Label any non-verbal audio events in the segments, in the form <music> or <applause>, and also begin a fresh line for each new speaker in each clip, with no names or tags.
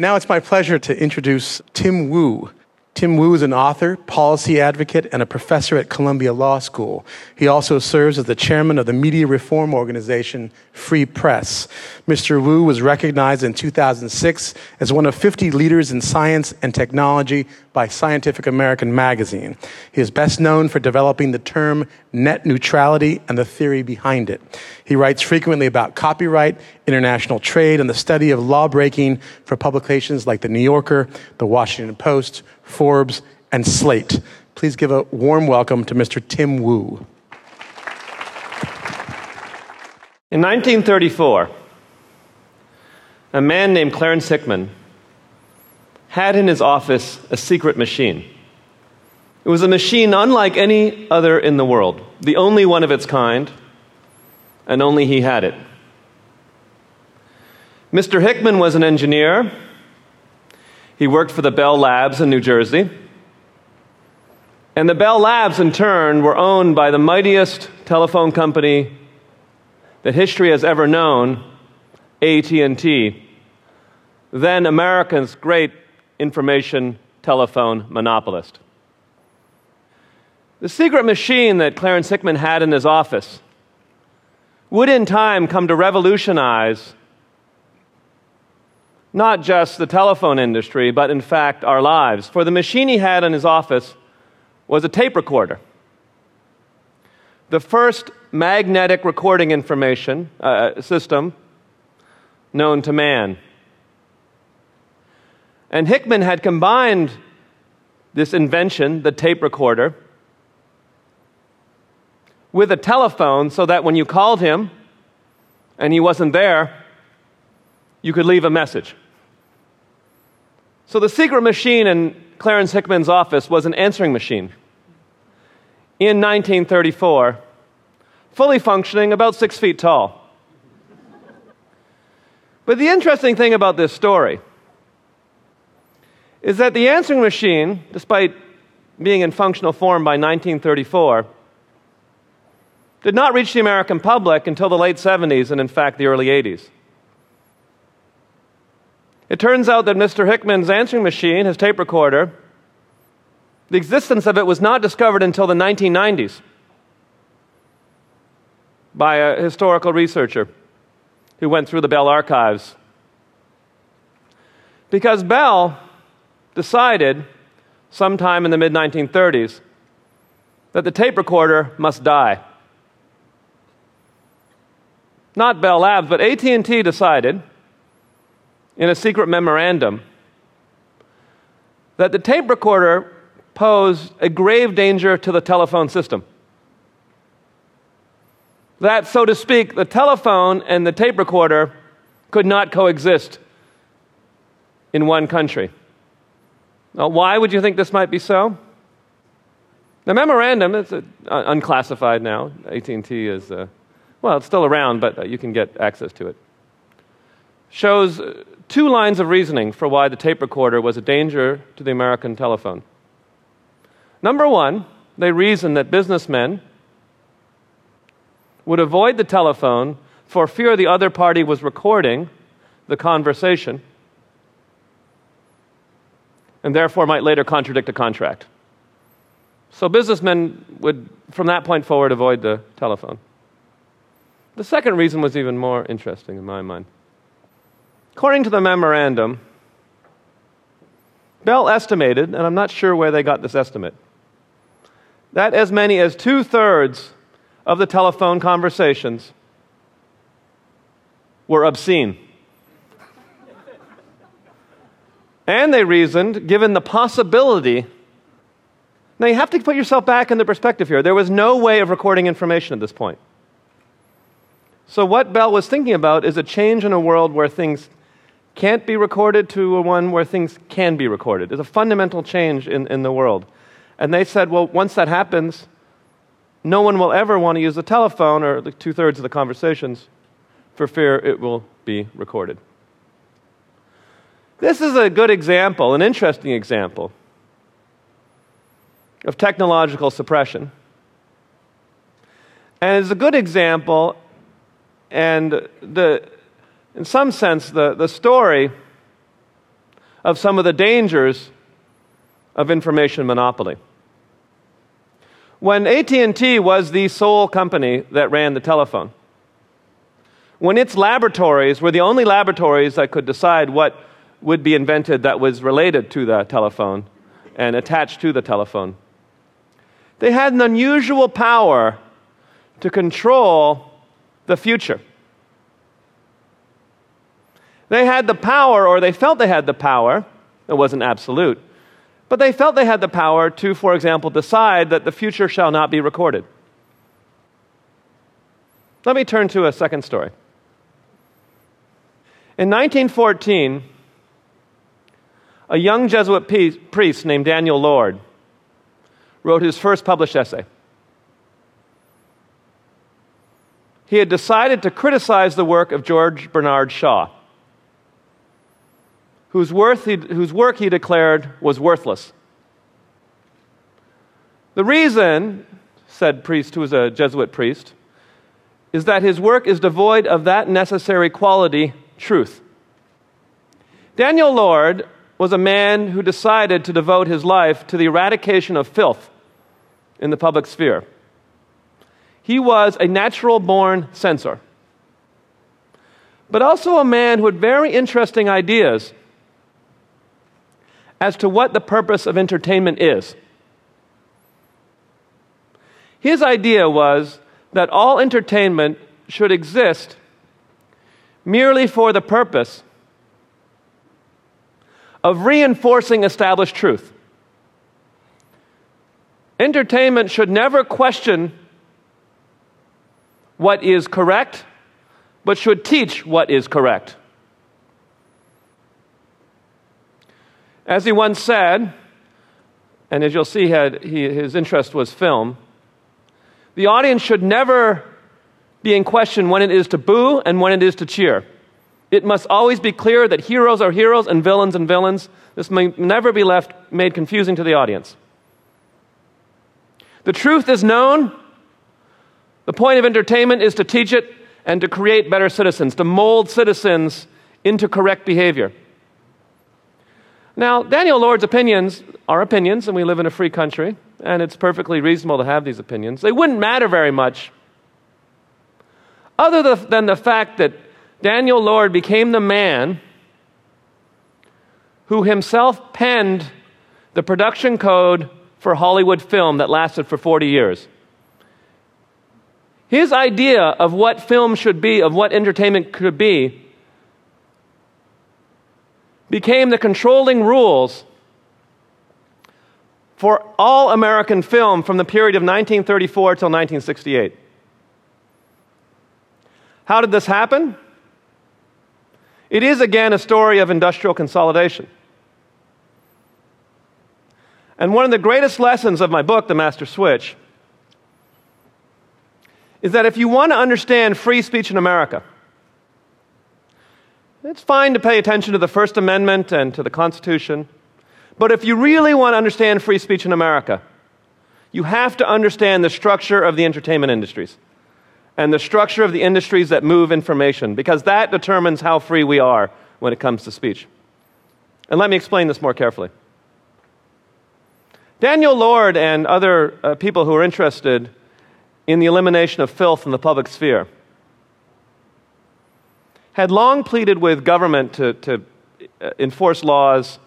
Now it's my pleasure to introduce Tim Wu. Tim Wu is an author, policy advocate, and a professor at Columbia Law School. He also serves as the chairman of the media reform organization Free Press. Mr. Wu was recognized in 2006 as one of 50 leaders in science and technology by Scientific American magazine. He is best known for developing the term net neutrality and the theory behind it. He writes frequently about copyright, international trade, and the study of law breaking for publications like The New Yorker, The Washington Post, Forbes, and Slate. Please give a warm welcome to Mr. Tim Wu.
In 1934, a man named Clarence Hickman had in his office a secret machine. It was a machine unlike any other in the world, the only one of its kind, and only he had it. Mr. Hickman was an engineer he worked for the Bell Labs in New Jersey. And the Bell Labs, in turn, were owned by the mightiest telephone company that history has ever known, AT&T, then America's great information telephone monopolist. The secret machine that Clarence Hickman had in his office would in time come to revolutionize not just the telephone industry, but in fact our lives. For the machine he had in his office was a tape recorder. The first magnetic recording information uh, system known to man. And Hickman had combined this invention, the tape recorder, with a telephone so that when you called him and he wasn't there, you could leave a message. So the secret machine in Clarence Hickman's office was an answering machine. In 1934, fully functioning, about six feet tall. But the interesting thing about this story is that the answering machine, despite being in functional form by 1934, did not reach the American public until the late 70s and, in fact, the early 80s. It turns out that Mr. Hickman's answering machine, his tape recorder, the existence of it was not discovered until the 1990s by a historical researcher who went through the Bell archives. Because Bell decided sometime in the mid 1930s that the tape recorder must die. Not Bell Labs, but AT&T decided in a secret memorandum that the tape recorder posed a grave danger to the telephone system. That, so to speak, the telephone and the tape recorder could not coexist in one country. Now, why would you think this might be so? The memorandum is uh, unclassified now. AT&T is, uh, well, it's still around, but uh, you can get access to it. Shows uh, two lines of reasoning for why the tape recorder was a danger to the American telephone. Number one, they reasoned that businessmen would avoid the telephone for fear the other party was recording the conversation and therefore might later contradict a contract. So businessmen would, from that point forward, avoid the telephone. The second reason was even more interesting in my mind. According to the memorandum, Bell estimated, and I'm not sure where they got this estimate, that as many as two thirds of the telephone conversations were obscene. and they reasoned, given the possibility, now you have to put yourself back in the perspective here. There was no way of recording information at this point. So, what Bell was thinking about is a change in a world where things can't be recorded to a one where things can be recorded. It's a fundamental change in, in the world. And they said, well, once that happens, no one will ever want to use the telephone or the two thirds of the conversations for fear it will be recorded. This is a good example, an interesting example of technological suppression. And it's a good example, and the, in some sense, the, the story of some of the dangers of information monopoly. When AT&T was the sole company that ran the telephone, when its laboratories were the only laboratories that could decide what would be invented that was related to the telephone and attached to the telephone, they had an unusual power to control the future. They had the power, or they felt they had the power, it wasn't absolute, but they felt they had the power to, for example, decide that the future shall not be recorded. Let me turn to a second story. In 1914, a young Jesuit priest named Daniel Lord wrote his first published essay. He had decided to criticize the work of George Bernard Shaw whose, worth he, whose work he declared was worthless. The reason, said priest who was a Jesuit priest, is that his work is devoid of that necessary quality, truth. Daniel Lord was a man who decided to devote his life to the eradication of filth in the public sphere. He was a natural born censor, but also a man who had very interesting ideas as to what the purpose of entertainment is. His idea was that all entertainment should exist merely for the purpose of reinforcing established truth. Entertainment should never question what is correct, but should teach what is correct. As he once said, and as you'll see, had, he, his interest was film, the audience should never be in question when it is to boo and when it is to cheer. It must always be clear that heroes are heroes and villains and villains. This may never be left made confusing to the audience. The truth is known. The point of entertainment is to teach it and to create better citizens, to mold citizens into correct behavior. Now, Daniel Lord's opinions are opinions, and we live in a free country, and it's perfectly reasonable to have these opinions. They wouldn't matter very much other than the fact that Daniel Lord became the man who himself penned the production code for Hollywood film that lasted for 40 years. His idea of what film should be, of what entertainment could be, became the controlling rules for all American film from the period of 1934 till 1968. How did this happen? It is again a story of industrial consolidation. And one of the greatest lessons of my book, The Master Switch, is that if you want to understand free speech in America, it's fine to pay attention to the First Amendment and to the Constitution, but if you really want to understand free speech in America, you have to understand the structure of the entertainment industries and the structure of the industries that move information, because that determines how free we are when it comes to speech. And let me explain this more carefully. Daniel Lord and other uh, people who are interested in the elimination of filth in the public sphere had long pleaded with government to, to uh, enforce laws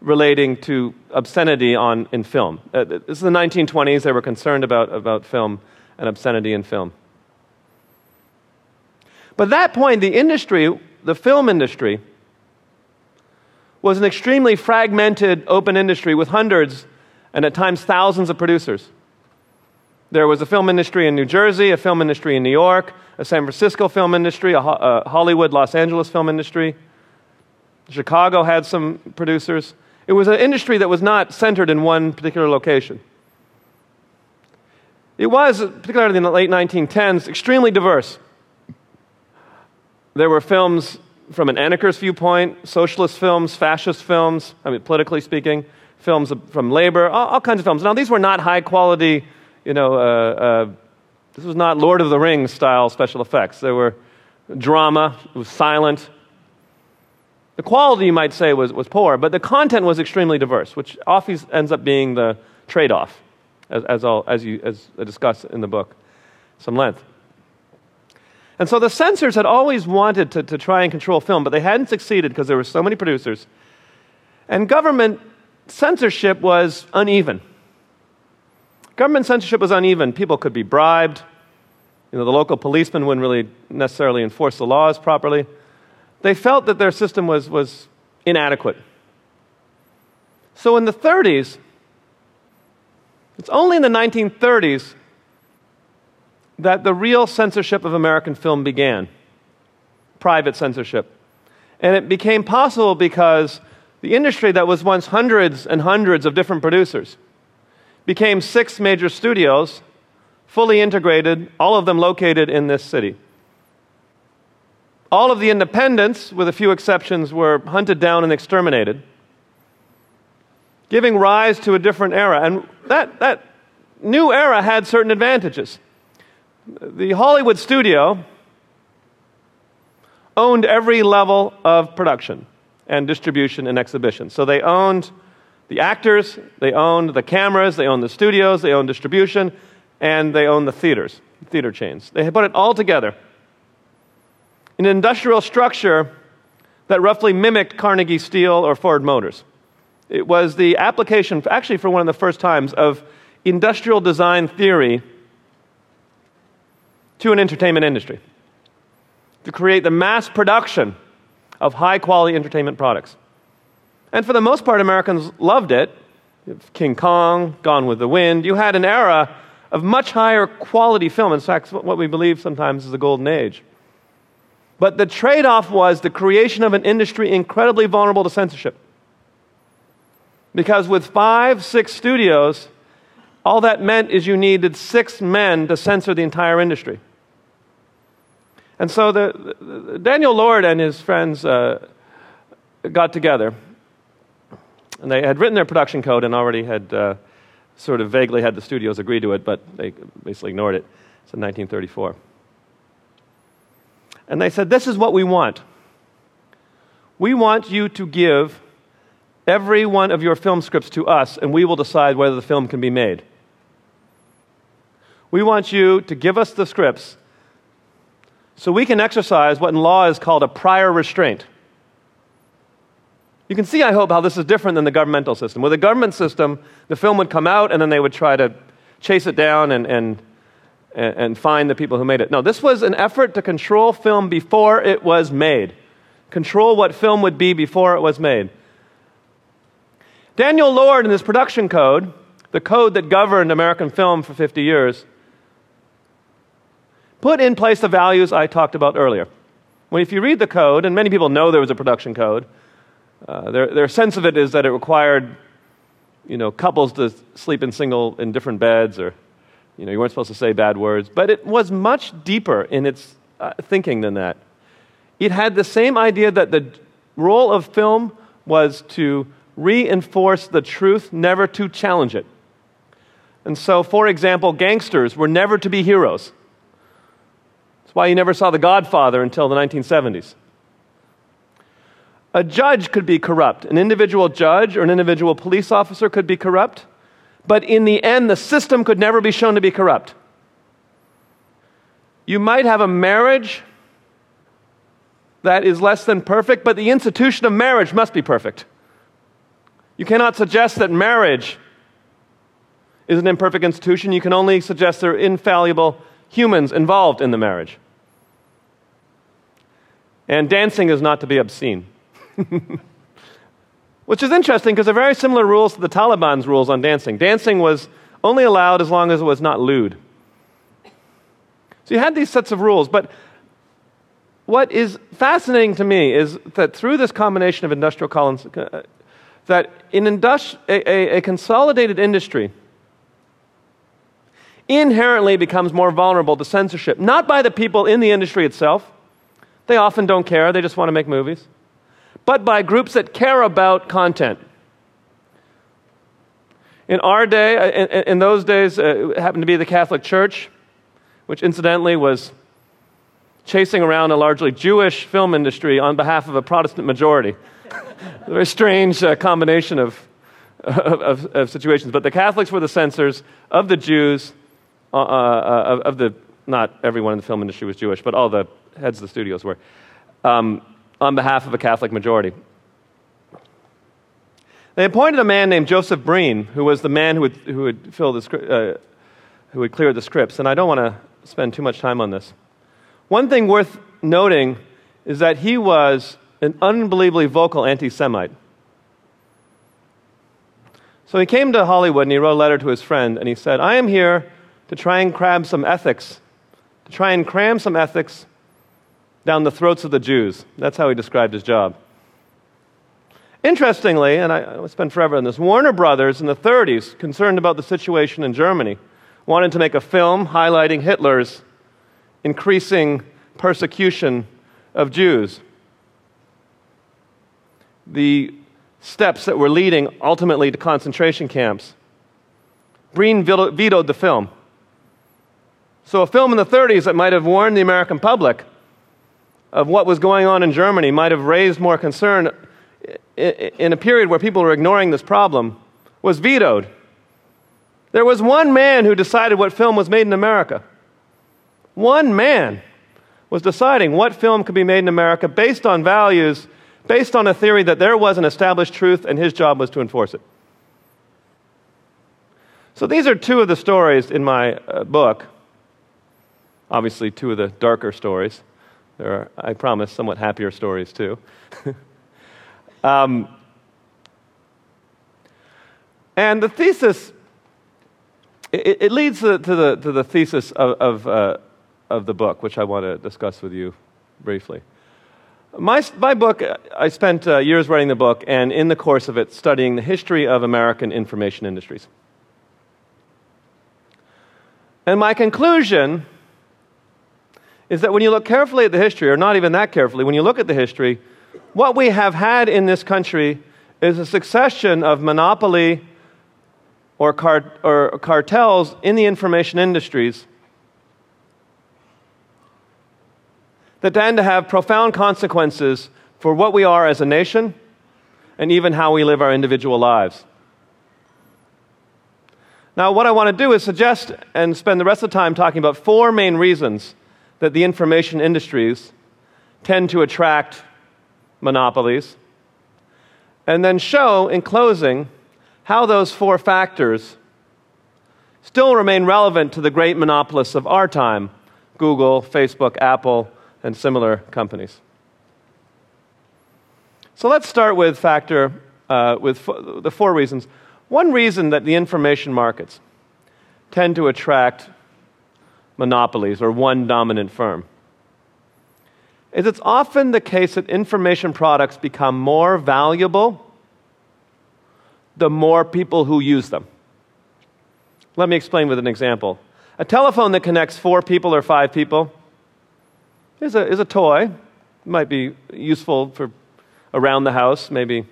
relating to obscenity on, in film. Uh, this is the 1920s. They were concerned about, about film and obscenity in film. But at that point, the industry, the film industry, was an extremely fragmented open industry with hundreds and at times thousands of producers. There was a film industry in New Jersey, a film industry in New York, a San Francisco film industry, a, a uh, Hollywood, Los Angeles film industry. Chicago had some producers. It was an industry that was not centered in one particular location. It was, particularly in the late 1910s, extremely diverse. There were films from an anarchist viewpoint, socialist films, fascist films, I mean, politically speaking, films from labor, all, all kinds of films. Now, these were not high quality you know, uh, uh, this was not Lord of the Rings style special effects. There were drama, it was silent. The quality, you might say, was, was poor, but the content was extremely diverse, which often ends up being the trade off, as, as, I'll, as, you, as I discuss in the book, some length. And so the censors had always wanted to, to try and control film, but they hadn't succeeded because there were so many producers. And government censorship was uneven. Government censorship was uneven. People could be bribed. You know, the local policemen wouldn't really necessarily enforce the laws properly. They felt that their system was, was inadequate. So in the 30s, it's only in the 1930s that the real censorship of American film began private censorship. And it became possible because the industry that was once hundreds and hundreds of different producers became six major studios, fully integrated, all of them located in this city. All of the independents, with a few exceptions, were hunted down and exterminated, giving rise to a different era. And that, that new era had certain advantages. The Hollywood studio owned every level of production and distribution and exhibition. So they owned the actors, they owned the cameras, they owned the studios, they owned distribution, and they owned the theaters, theater chains. They put it all together an industrial structure that roughly mimicked Carnegie Steel or Ford Motors. It was the application, actually, for one of the first times, of industrial design theory to an entertainment industry to create the mass production of high quality entertainment products. And for the most part, Americans loved it. King Kong, Gone with the Wind. You had an era of much higher quality film. In fact, what we believe sometimes is the golden age. But the trade off was the creation of an industry incredibly vulnerable to censorship. Because with five, six studios, all that meant is you needed six men to censor the entire industry. And so the, the Daniel Lord and his friends uh, got together. And they had written their production code and already had uh, sort of vaguely had the studios agree to it, but they basically ignored it. It's in 1934. And they said, This is what we want. We want you to give every one of your film scripts to us, and we will decide whether the film can be made. We want you to give us the scripts so we can exercise what in law is called a prior restraint. You can see, I hope, how this is different than the governmental system. With the government system, the film would come out and then they would try to chase it down and, and and, find the people who made it. No, this was an effort to control film before it was made, control what film would be before it was made. Daniel Lord, in his production code, the code that governed American film for 50 years, put in place the values I talked about earlier. When if you read the code, and many people know there was a production code, uh, their, their sense of it is that it required you know, couples to sleep in single in different beds or you know, you weren't supposed to say bad words, but it was much deeper in its uh, thinking than that. It had the same idea that the role of film was to reinforce the truth, never to challenge it. And so, for example, gangsters were never to be heroes. That's why you never saw The Godfather until the 1970s. A judge could be corrupt. An individual judge or an individual police officer could be corrupt but in the end, the system could never be shown to be corrupt. You might have a marriage that is less than perfect, but the institution of marriage must be perfect. You cannot suggest that marriage is an imperfect institution. You can only suggest there are infallible humans involved in the marriage. And dancing is not to be obscene. <laughs> Which is interesting because they're very similar rules to the Taliban's rules on dancing. Dancing was only allowed as long as it was not lewd. So you had these sets of rules, but what is fascinating to me is that through this combination of industrial colonies, uh, that in industri- a, a, a consolidated industry inherently becomes more vulnerable to censorship, not by the people in the industry itself. They often don't care, they just want to make movies but by groups that care about content. In our day, uh, in, in those days, uh, it happened to be the Catholic Church, which incidentally was chasing around a largely Jewish film industry on behalf of a Protestant majority. a <laughs> very strange uh, combination of, of, of, situations. But the Catholics were the censors of the Jews, uh, uh, of, of, the, not everyone in the film industry was Jewish, but all the heads of the studios were, um, on behalf of a Catholic majority. They appointed a man named Joseph Breen, who was the man who would, who would, fill the, uh, who would clear the scripts. And I don't want to spend too much time on this. One thing worth noting is that he was an unbelievably vocal anti Semite. So he came to Hollywood and he wrote a letter to his friend and he said, I am here to try and cram some ethics, to try and cram some ethics down the throats of the Jews. That's how he described his job. Interestingly, and I, I spent forever on this, Warner Brothers in the 30s, concerned about the situation in Germany, wanted to make a film highlighting Hitler's increasing persecution of Jews. The steps that were leading ultimately to concentration camps. Breen vetoed the film. So, a film in the 30s that might have warned the American public of what was going on in Germany might have raised more concern in a period where people were ignoring this problem was vetoed. There was one man who decided what film was made in America. One man was deciding what film could be made in America based on values, based on a theory that there was an established truth and his job was to enforce it. So these are two of the stories in my uh, book. Obviously, two of the darker stories. There are, I promise, somewhat happier stories too. <laughs> Um, and the thesis, it, it leads to, to, the, to the thesis of, of, uh, of the book, which I want to discuss with you briefly. My, my book, I spent uh, years writing the book, and in the course of it, studying the history of American information industries. And my conclusion is that when you look carefully at the history, or not even that carefully, when you look at the history, what we have had in this country is a succession of monopoly or, or cartels in the information industries that tend to have profound consequences for what we are as a nation and even how we live our individual lives. Now, what I want to do is suggest and spend the rest of the time talking about four main reasons that the information industries tend to attract monopolies, and then show in closing how those four factors still remain relevant to the great monopolists of our time Google, Facebook, Apple, and similar companies. So let's start with factor uh, with the four reasons. One reason that the information markets tend to attract monopolies or one dominant firm is it's often the case that information products become more valuable the more people who use them. Let me explain with an example. A telephone that connects four people or five people is a, is a toy. It might be useful for around the house, maybe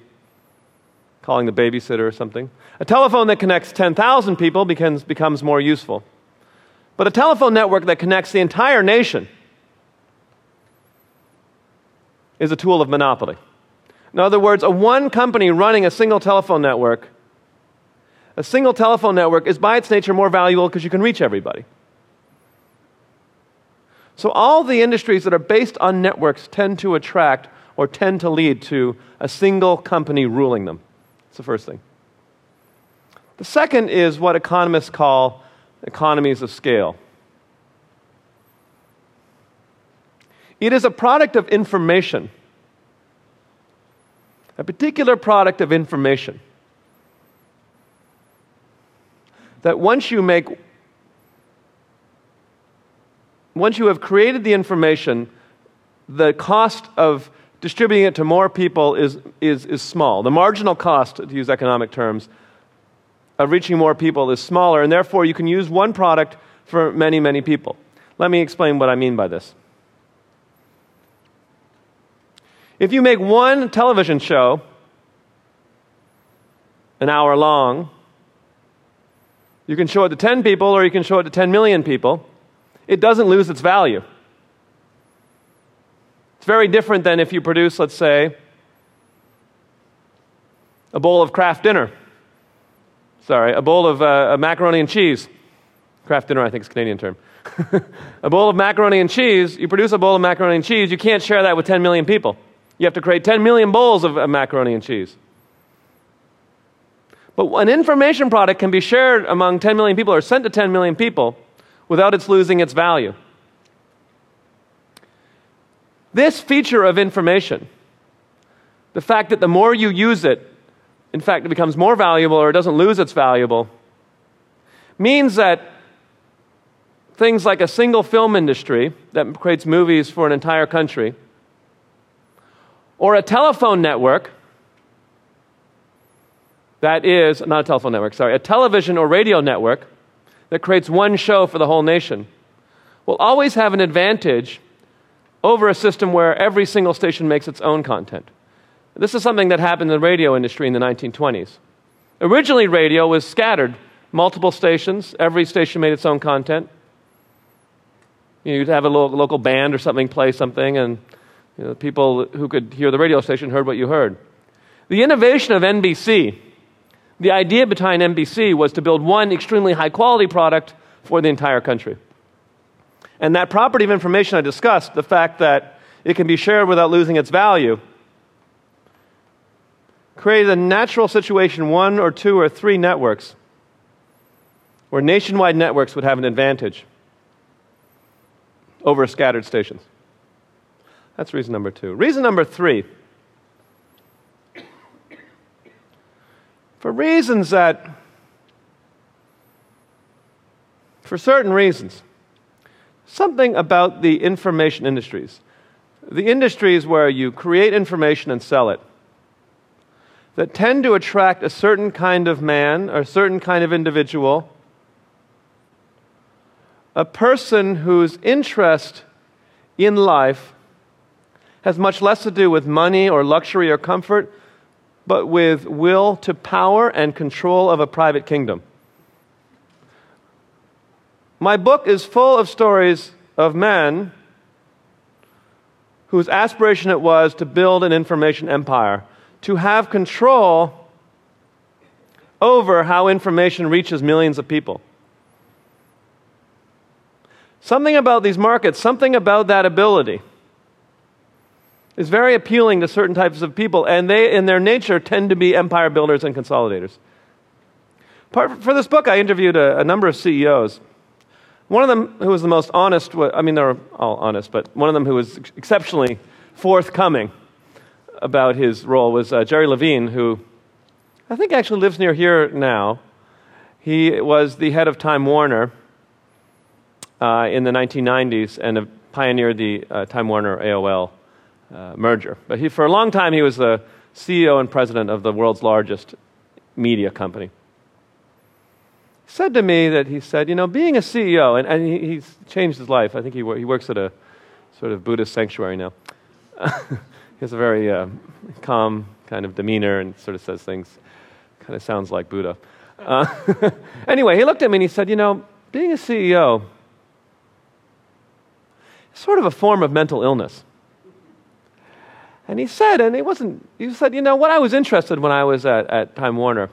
calling the babysitter or something. A telephone that connects 10,000 people becomes, becomes more useful. But a telephone network that connects the entire nation is a tool of monopoly. In other words, a one company running a single telephone network, a single telephone network is by its nature more valuable because you can reach everybody. So, all the industries that are based on networks tend to attract or tend to lead to a single company ruling them. That's the first thing. The second is what economists call economies of scale. It is a product of information, a particular product of information. That once you make, once you have created the information, the cost of distributing it to more people is, is, is small. The marginal cost, to use economic terms, of reaching more people is smaller, and therefore you can use one product for many, many people. Let me explain what I mean by this. If you make one television show an hour long, you can show it to 10 people or you can show it to 10 million people. It doesn't lose its value. It's very different than if you produce, let's say, a bowl of Kraft dinner. Sorry, a bowl of uh, macaroni and cheese. Kraft dinner, I think, is a Canadian term. <laughs> a bowl of macaroni and cheese, you produce a bowl of macaroni and cheese, you can't share that with 10 million people. You have to create 10 million bowls of, of macaroni and cheese. But an information product can be shared among 10 million people or sent to 10 million people without its losing its value. This feature of information, the fact that the more you use it, in fact, it becomes more valuable or it doesn't lose its valuable, means that things like a single film industry that creates movies for an entire country, or a telephone network that is, not a telephone network, sorry, a television or radio network that creates one show for the whole nation will always have an advantage over a system where every single station makes its own content. This is something that happened in the radio industry in the 1920s. Originally, radio was scattered, multiple stations, every station made its own content. You'd have a local band or something play something, and you know, people who could hear the radio station heard what you heard. The innovation of NBC the idea behind NBC was to build one extremely high quality product for the entire country. And that property of information I discussed, the fact that it can be shared without losing its value, created a natural situation, one or two or three networks, where nationwide networks would have an advantage over scattered stations. That's reason number two. Reason number three for reasons that, for certain reasons, something about the information industries, the industries where you create information and sell it, that tend to attract a certain kind of man or a certain kind of individual, a person whose interest in life has much less to do with money or luxury or comfort but with will to power and control of a private kingdom. My book is full of stories of men whose aspiration it was to build an information empire, to have control over how information reaches millions of people. Something about these markets, something about that ability is very appealing to certain types of people, and they, in their nature, tend to be empire builders and consolidators. For this book, I interviewed a, a number of CEOs. One of them who was the most honest, I mean, they're all honest, but one of them who was exceptionally forthcoming about his role was uh, Jerry Levin, who I think actually lives near here now. He was the head of Time Warner uh, in the 1990s and pioneered the uh, Time Warner AOL uh, merger. But he, for a long time, he was the CEO and president of the world's largest media company. He said to me that he said, you know, being a CEO, and, and he, he's changed his life. I think he, he works at a sort of Buddhist sanctuary now. <laughs> he has a very uh, calm kind of demeanor and sort of says things, kind of sounds like Buddha. Uh, <laughs> anyway, he looked at me and he said, you know, being a CEO is sort of a form of mental illness. And he said, and he wasn't, he said, you know, what I was interested when I was at, at Time Warner,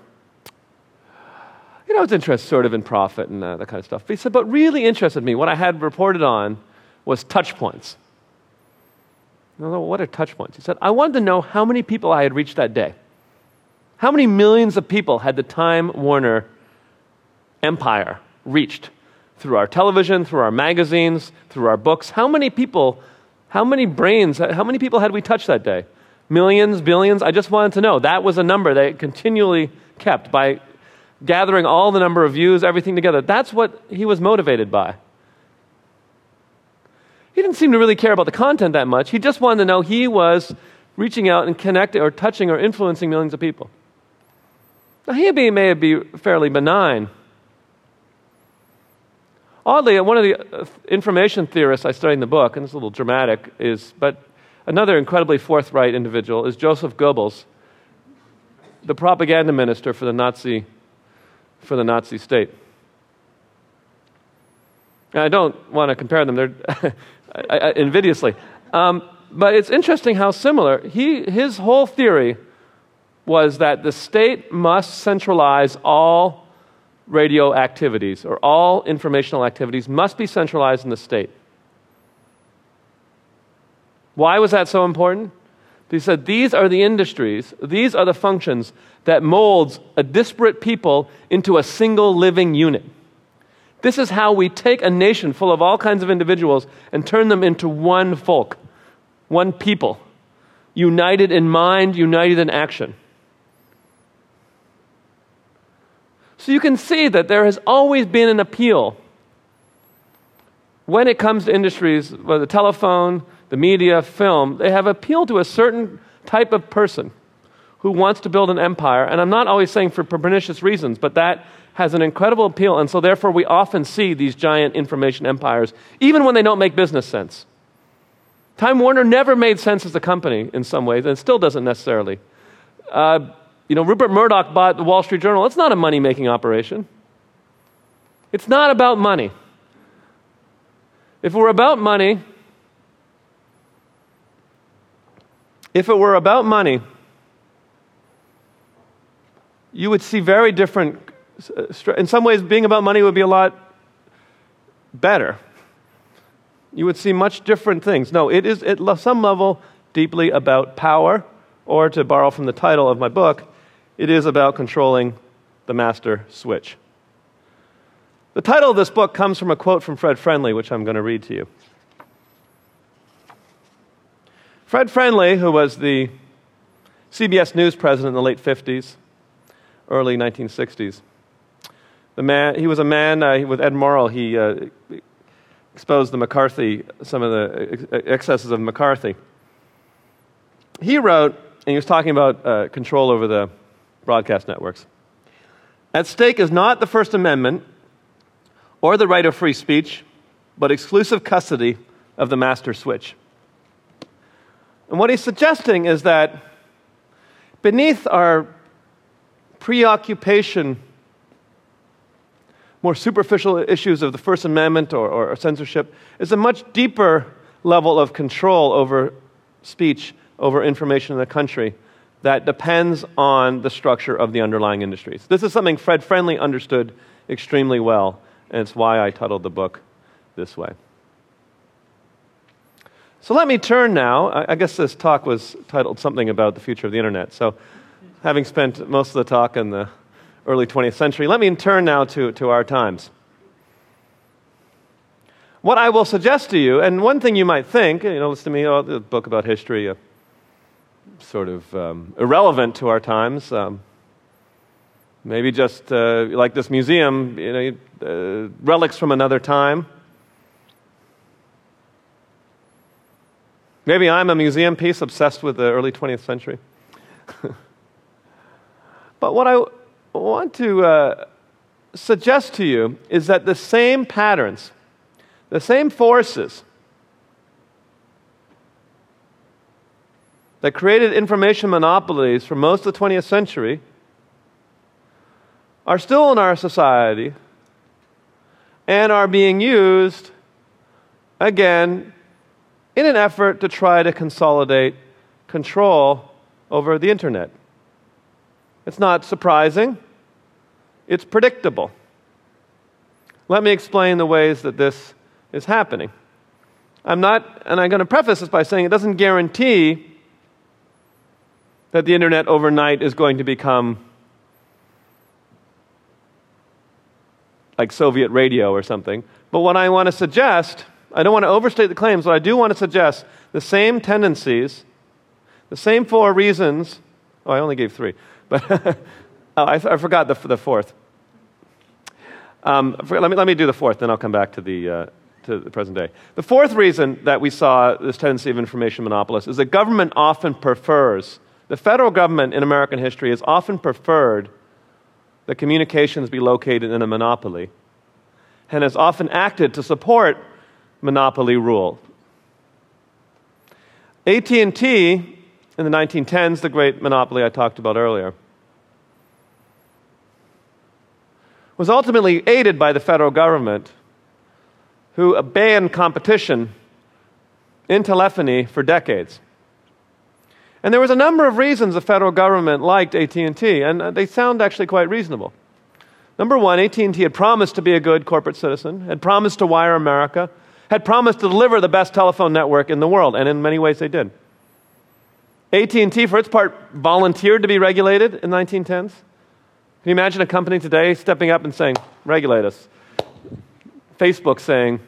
you know, I was interested sort of in profit and uh, that kind of stuff. But he said, but really interested me, what I had reported on was touch points. What are touch points? He said, I wanted to know how many people I had reached that day. How many millions of people had the Time Warner empire reached through our television, through our magazines, through our books? How many people how many brains, how many people had we touched that day? Millions, billions? I just wanted to know. That was a number they continually kept by gathering all the number of views, everything together. That's what he was motivated by. He didn't seem to really care about the content that much. He just wanted to know he was reaching out and connecting or touching or influencing millions of people. Now, he may be fairly benign. Oddly, one of the uh, information theorists I studied in the book, and it's a little dramatic, is, but another incredibly forthright individual is Joseph Goebbels, the propaganda minister for the Nazi, for the Nazi state. And I don't want to compare them, they're <laughs> I, I, invidiously. Um, but it's interesting how similar. He, his whole theory was that the state must centralize all radio activities or all informational activities must be centralized in the state. Why was that so important? He said these are the industries, these are the functions that molds a disparate people into a single living unit. This is how we take a nation full of all kinds of individuals and turn them into one folk, one people, united in mind, united in action. So you can see that there has always been an appeal when it comes to industries, whether the telephone, the media, film, they have appealed to a certain type of person who wants to build an empire. And I'm not always saying for pernicious reasons, but that has an incredible appeal. And so, therefore, we often see these giant information empires, even when they don't make business sense. Time Warner never made sense as a company in some ways, and still doesn't necessarily. Uh, you know, Rupert Murdoch bought the Wall Street Journal. It's not a money making operation. It's not about money. If it were about money, if it were about money, you would see very different. Uh, in some ways, being about money would be a lot better. You would see much different things. No, it is at some level deeply about power, or to borrow from the title of my book, it is about controlling the master switch. The title of this book comes from a quote from Fred Friendly, which I'm going to read to you. Fred Friendly, who was the CBS News president in the late 50s, early 1960s, the man, he was a man uh, with Ed Murrow. He uh, exposed the McCarthy, some of the excesses of McCarthy. He wrote, and he was talking about uh, control over the broadcast networks. At stake is not the First Amendment or the right of free speech, but exclusive custody of the master switch. And what he's suggesting is that beneath our preoccupation, more superficial issues of the First Amendment or, or, censorship, is a much deeper level of control over speech, over information in the country that depends on the structure of the underlying industries. This is something Fred Friendly understood extremely well, and it's why I titled the book this way. So let me turn now. I guess this talk was titled something about the future of the internet. So, having spent most of the talk in the early 20th century, let me turn now to, to our times. What I will suggest to you, and one thing you might think, you know, listen to me, oh, the book about history, uh, sort of um, irrelevant to our times. Um, maybe just uh, like this museum, you know, uh, relics from another time. Maybe I'm a museum piece obsessed with the early 20th century. <laughs> but what I want to uh, suggest to you is that the same patterns, the same forces, that created information monopolies for most of the 20th century are still in our society and are being used again in an effort to try to consolidate control over the internet. It's not surprising, it's predictable. Let me explain the ways that this is happening. I'm not, and I'm going to preface this by saying it doesn't guarantee that the internet overnight is going to become like Soviet radio or something. But what I want to suggest, I don't want to overstate the claims, but I do want to suggest the same tendencies, the same four reasons. Oh, I only gave three, but <laughs> oh, I, I, forgot the, the fourth. Um, let, me, let me do the fourth, then I'll come back to the, uh, to the present day. The fourth reason that we saw this tendency of information monopolists is that government often prefers the federal government in American history has often preferred that communications be located in a monopoly and has often acted to support monopoly rule. AT&T in the 1910s, the great monopoly I talked about earlier, was ultimately aided by the federal government who banned competition in telephony for decades. And there was a number of reasons the federal government liked AT&T, and uh, they sound actually quite reasonable. Number one, AT&T had promised to be a good corporate citizen, had promised to wire America, had promised to deliver the best telephone network in the world, and in many ways they did. AT&T, for its part, volunteered to be regulated in 1910s. Can you imagine a company today stepping up and saying, regulate us? Facebook saying,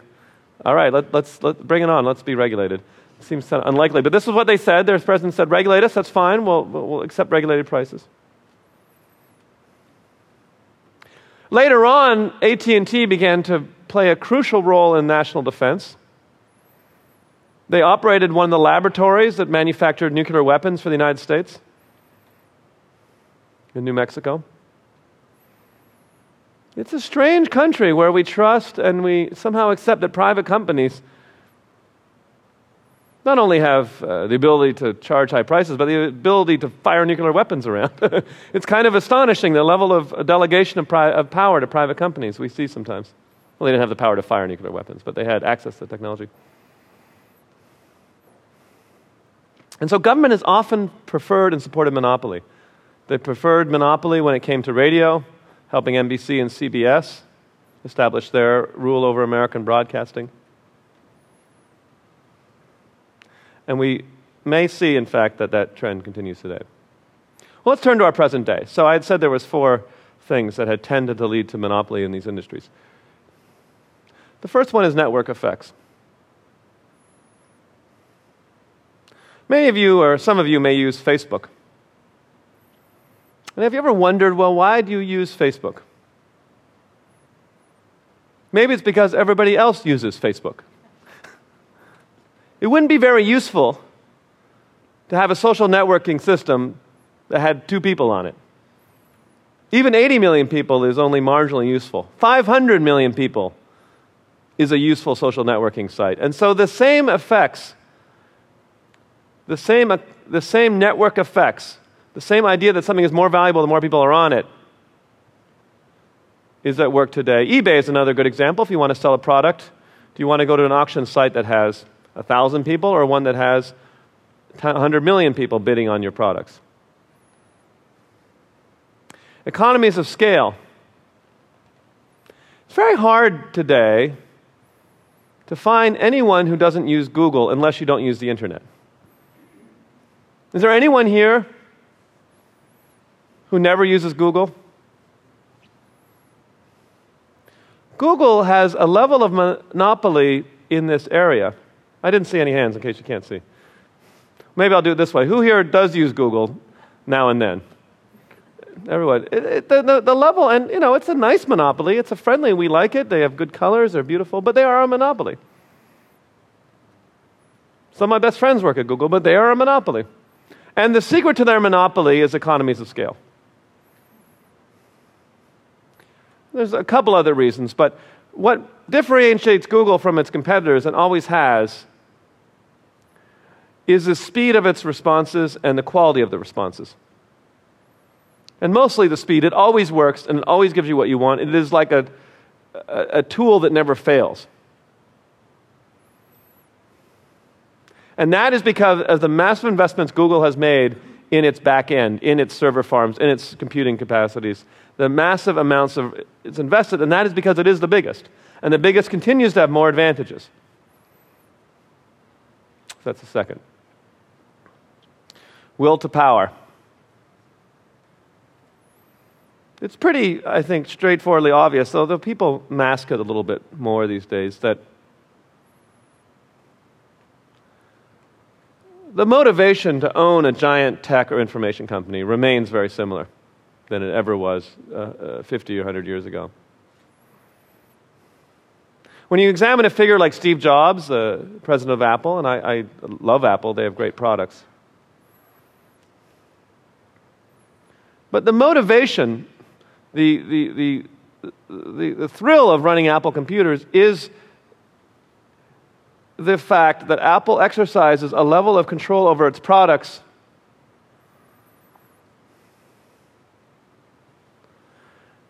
all right, let, let's let, bring it on, let's be regulated. Seems unlikely, but this is what they said. Their president said, regulate us, that's fine, we'll, we'll accept regulated prices. Later on, AT&T began to play a crucial role in national defense. They operated one of the laboratories that manufactured nuclear weapons for the United States in New Mexico. It's a strange country where we trust and we somehow accept that private companies not only have uh, the ability to charge high prices, but the ability to fire nuclear weapons around. <laughs> it's kind of astonishing the level of delegation of, pri- of, power to private companies we see sometimes. Well, they didn't have the power to fire nuclear weapons, but they had access to technology. And so government has often preferred and supported monopoly. They preferred monopoly when it came to radio, helping NBC and CBS establish their rule over American broadcasting. And we may see, in fact, that that trend continues today. Well, let's turn to our present day. So I had said there was four things that had tended to lead to monopoly in these industries. The first one is network effects. Many of you, or some of you, may use Facebook. And have you ever wondered, well, why do you use Facebook? Maybe it's because everybody else uses Facebook. It wouldn't be very useful to have a social networking system that had two people on it. Even 80 million people is only marginally useful. 500 million people is a useful social networking site. And so the same effects, the same, uh, the same network effects, the same idea that something is more valuable the more people are on it, is at work today. eBay is another good example. If you want to sell a product, do you want to go to an auction site that has 1,000 people or one that has 100 million people bidding on your products. Economies of scale. It's very hard today to find anyone who doesn't use Google unless you don't use the internet. Is there anyone here who never uses Google? Google has a level of monopoly in this area I didn't see any hands in case you can't see. Maybe I'll do it this way. Who here does use Google now and then? Everyone. It, it, the, the, the, level, and you know, it's a nice monopoly. It's a friendly, we like it. They have good colors, they're beautiful, but they are a monopoly. Some of my best friends work at Google, but they are a monopoly. And the secret to their monopoly is economies of scale. There's a couple other reasons, but what differentiates Google from its competitors and always has is the speed of its responses and the quality of the responses. And mostly the speed. It always works and it always gives you what you want. It is like a, a, a tool that never fails. And that is because of the massive investments Google has made in its back end, in its server farms, in its computing capacities. The massive amounts of it's invested, and that is because it is the biggest. And the biggest continues to have more advantages. That's the second. Will to power. It's pretty, I think, straightforwardly obvious, although people mask it a little bit more these days, that the motivation to own a giant tech or information company remains very similar than it ever was uh, uh, 50 or 100 years ago. When you examine a figure like Steve Jobs, the president of Apple, and I, I love Apple, they have great products. But the motivation, the, the, the, the, the thrill of running Apple computers is the fact that Apple exercises a level of control over its products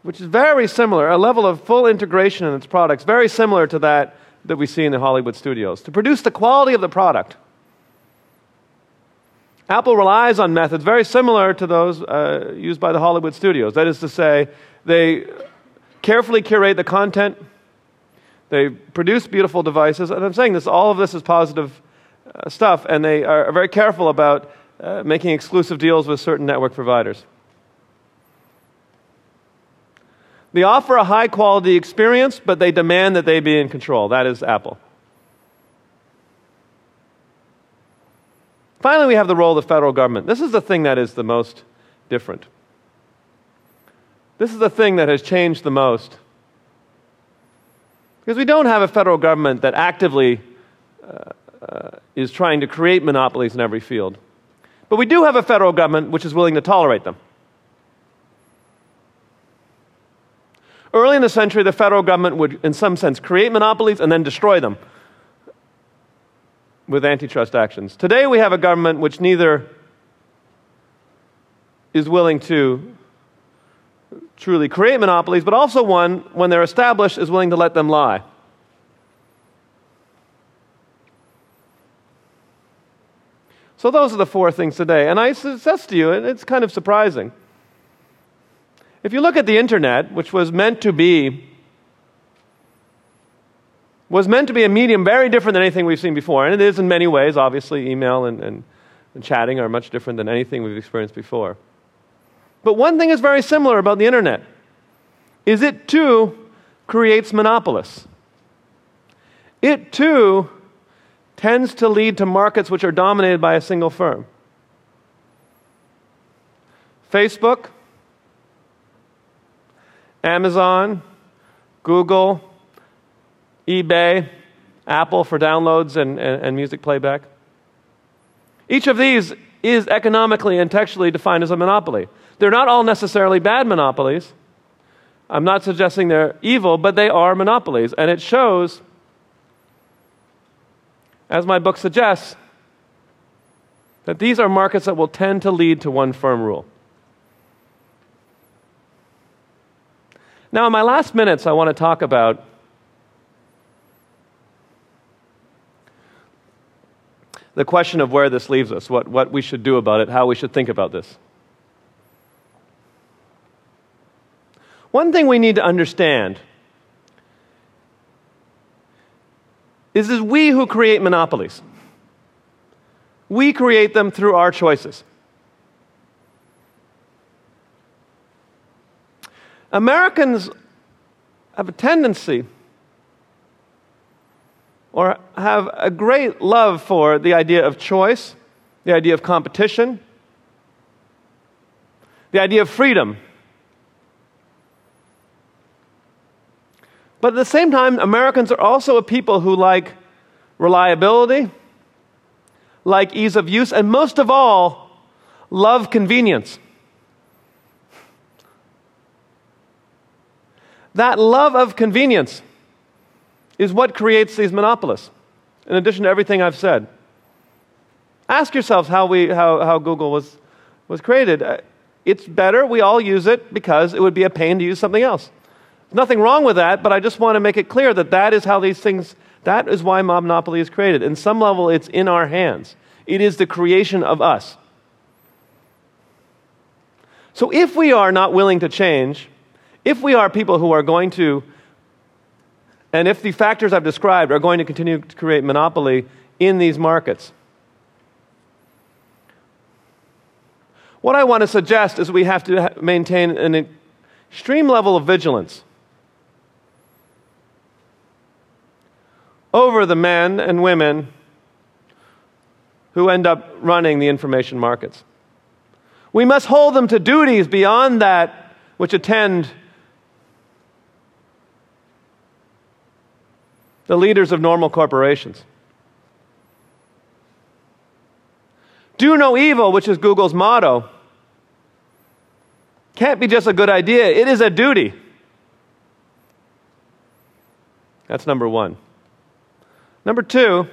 which is very similar, a level of full integration in its products, very similar to that that we see in the Hollywood studios, to produce the quality of the product. Apple relies on methods very similar to those uh, used by the Hollywood studios. That is to say, they carefully curate the content, they produce beautiful devices, and I'm saying this, all of this is positive uh, stuff, and they are very careful about uh, making exclusive deals with certain network providers. They offer a high quality experience, but they demand that they be in control. That is Apple. Finally, we have the role of the federal government. This is the thing that is the most different. This is the thing that has changed the most. Because we don't have a federal government that actively uh, uh, is trying to create monopolies in every field. But we do have a federal government which is willing to tolerate them. Early in the century, the federal government would, in some sense, create monopolies and then destroy them with antitrust actions. Today, we have a government which neither is willing to truly create monopolies, but also one, when they're established, is willing to let them lie. So, those are the four things today. And I suggest to you, and it's kind of surprising. If you look at the internet, which was meant to be was meant to be a medium very different than anything we've seen before, and it is in many ways. Obviously, email and, and, and chatting are much different than anything we've experienced before. But one thing is very similar about the internet is it too creates monopolists. It too tends to lead to markets which are dominated by a single firm. Facebook, Amazon, Google, eBay, Apple for downloads and, and, and, music playback. Each of these is economically and textually defined as a monopoly. They're not all necessarily bad monopolies. I'm not suggesting they're evil, but they are monopolies. And it shows, as my book suggests, that these are markets that will tend to lead to one firm rule. Now, in my last minutes, I want to talk about the question of where this leaves us, what, what we should do about it, how we should think about this. One thing we need to understand is that we who create monopolies. We create them through our choices. Americans have a tendency or have a great love for the idea of choice, the idea of competition, the idea of freedom. But at the same time, Americans are also a people who like reliability, like ease of use, and most of all, love convenience. That love of convenience is what creates these monopolists, in addition to everything I've said. Ask yourselves how, we, how, how Google was, was created. Uh, it's better, we all use it because it would be a pain to use something else. Nothing wrong with that, but I just want to make it clear that that is how these things, that is why monopoly is created. In some level, it's in our hands, it is the creation of us. So if we are not willing to change, if we are people who are going to and if the factors I've described are going to continue to create monopoly in these markets, what I want to suggest is we have to maintain an extreme level of vigilance over the men and women who end up running the information markets. We must hold them to duties beyond that which attend the leaders of normal corporations. Do no evil, which is Google's motto, can't be just a good idea, it is a duty. That's number one. Number two,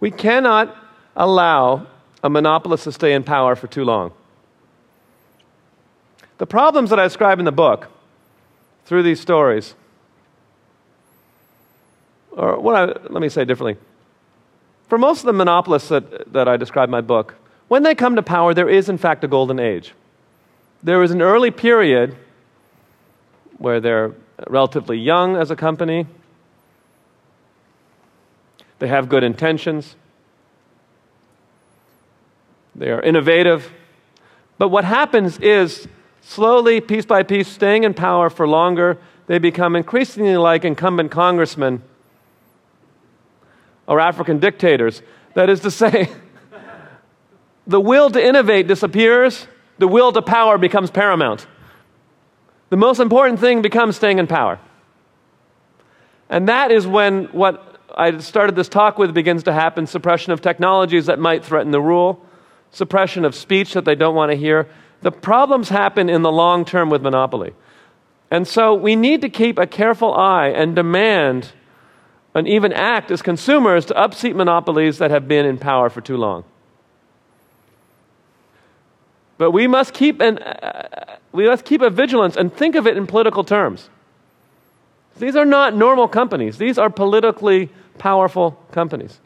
we cannot allow a monopolist to stay in power for too long. The problems that I describe in the book through these stories or what I, let me say differently. For most of the monopolists that, that I describe in my book, when they come to power, there is in fact a golden age. There is an early period where they're relatively young as a company, they have good intentions, they are innovative. But what happens is, slowly, piece by piece, staying in power for longer, they become increasingly like incumbent congressmen or African dictators. That is to say, <laughs> the will to innovate disappears, the will to power becomes paramount. The most important thing becomes staying in power. And that is when what I started this talk with begins to happen suppression of technologies that might threaten the rule, suppression of speech that they don't want to hear. The problems happen in the long term with monopoly. And so we need to keep a careful eye and demand and even act as consumers to upseat monopolies that have been in power for too long. But we must keep an, uh, we must keep a vigilance and think of it in political terms. These are not normal companies. These are politically powerful companies.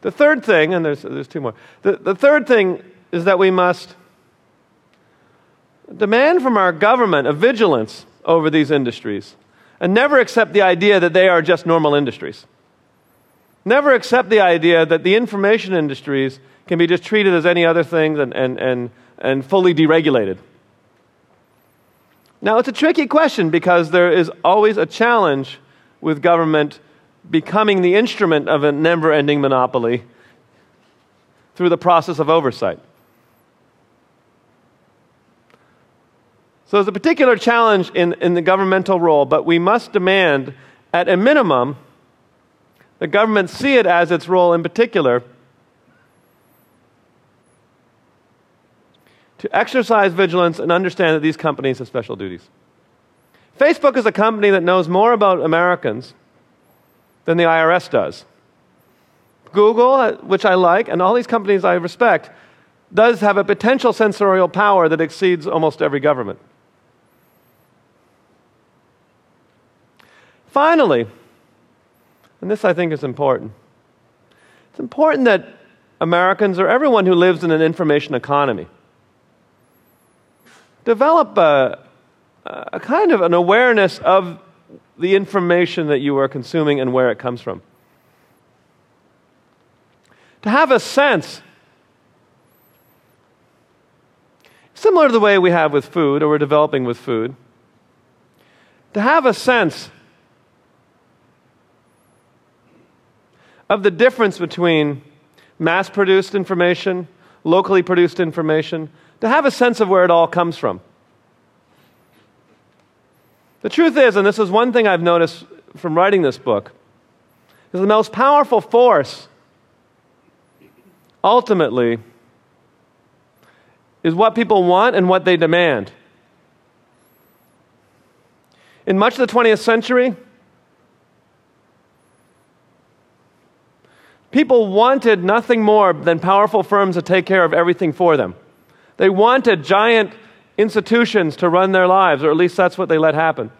The third thing, and there's, there's two more, the, the third thing is that we must demand from our government a vigilance over these industries and never accept the idea that they are just normal industries. Never accept the idea that the information industries can be just treated as any other thing and, and, and, and fully deregulated. Now, it's a tricky question because there is always a challenge with government becoming the instrument of a never ending monopoly through the process of oversight. So there's a particular challenge in, in the governmental role, but we must demand, at a minimum, the government see it as its role in particular to exercise vigilance and understand that these companies have special duties. Facebook is a company that knows more about Americans than the IRS does. Google, uh, which I like, and all these companies I respect, does have a potential censorial power that exceeds almost every government. Finally, and this I think is important, it's important that Americans or everyone who lives in an information economy develop a, a kind of an awareness of the information that you are consuming and where it comes from. To have a sense, similar to the way we have with food, or we're developing with food, to have a sense of the difference between mass produced information, locally produced information, to have a sense of where it all comes from. The truth is, and this is one thing I've noticed from writing this book, is the most powerful force ultimately is what people want and what they demand. In much of the 20th century, People wanted nothing more than powerful firms to take care of everything for them. They wanted giant institutions to run their lives, or at least that's what they let happen.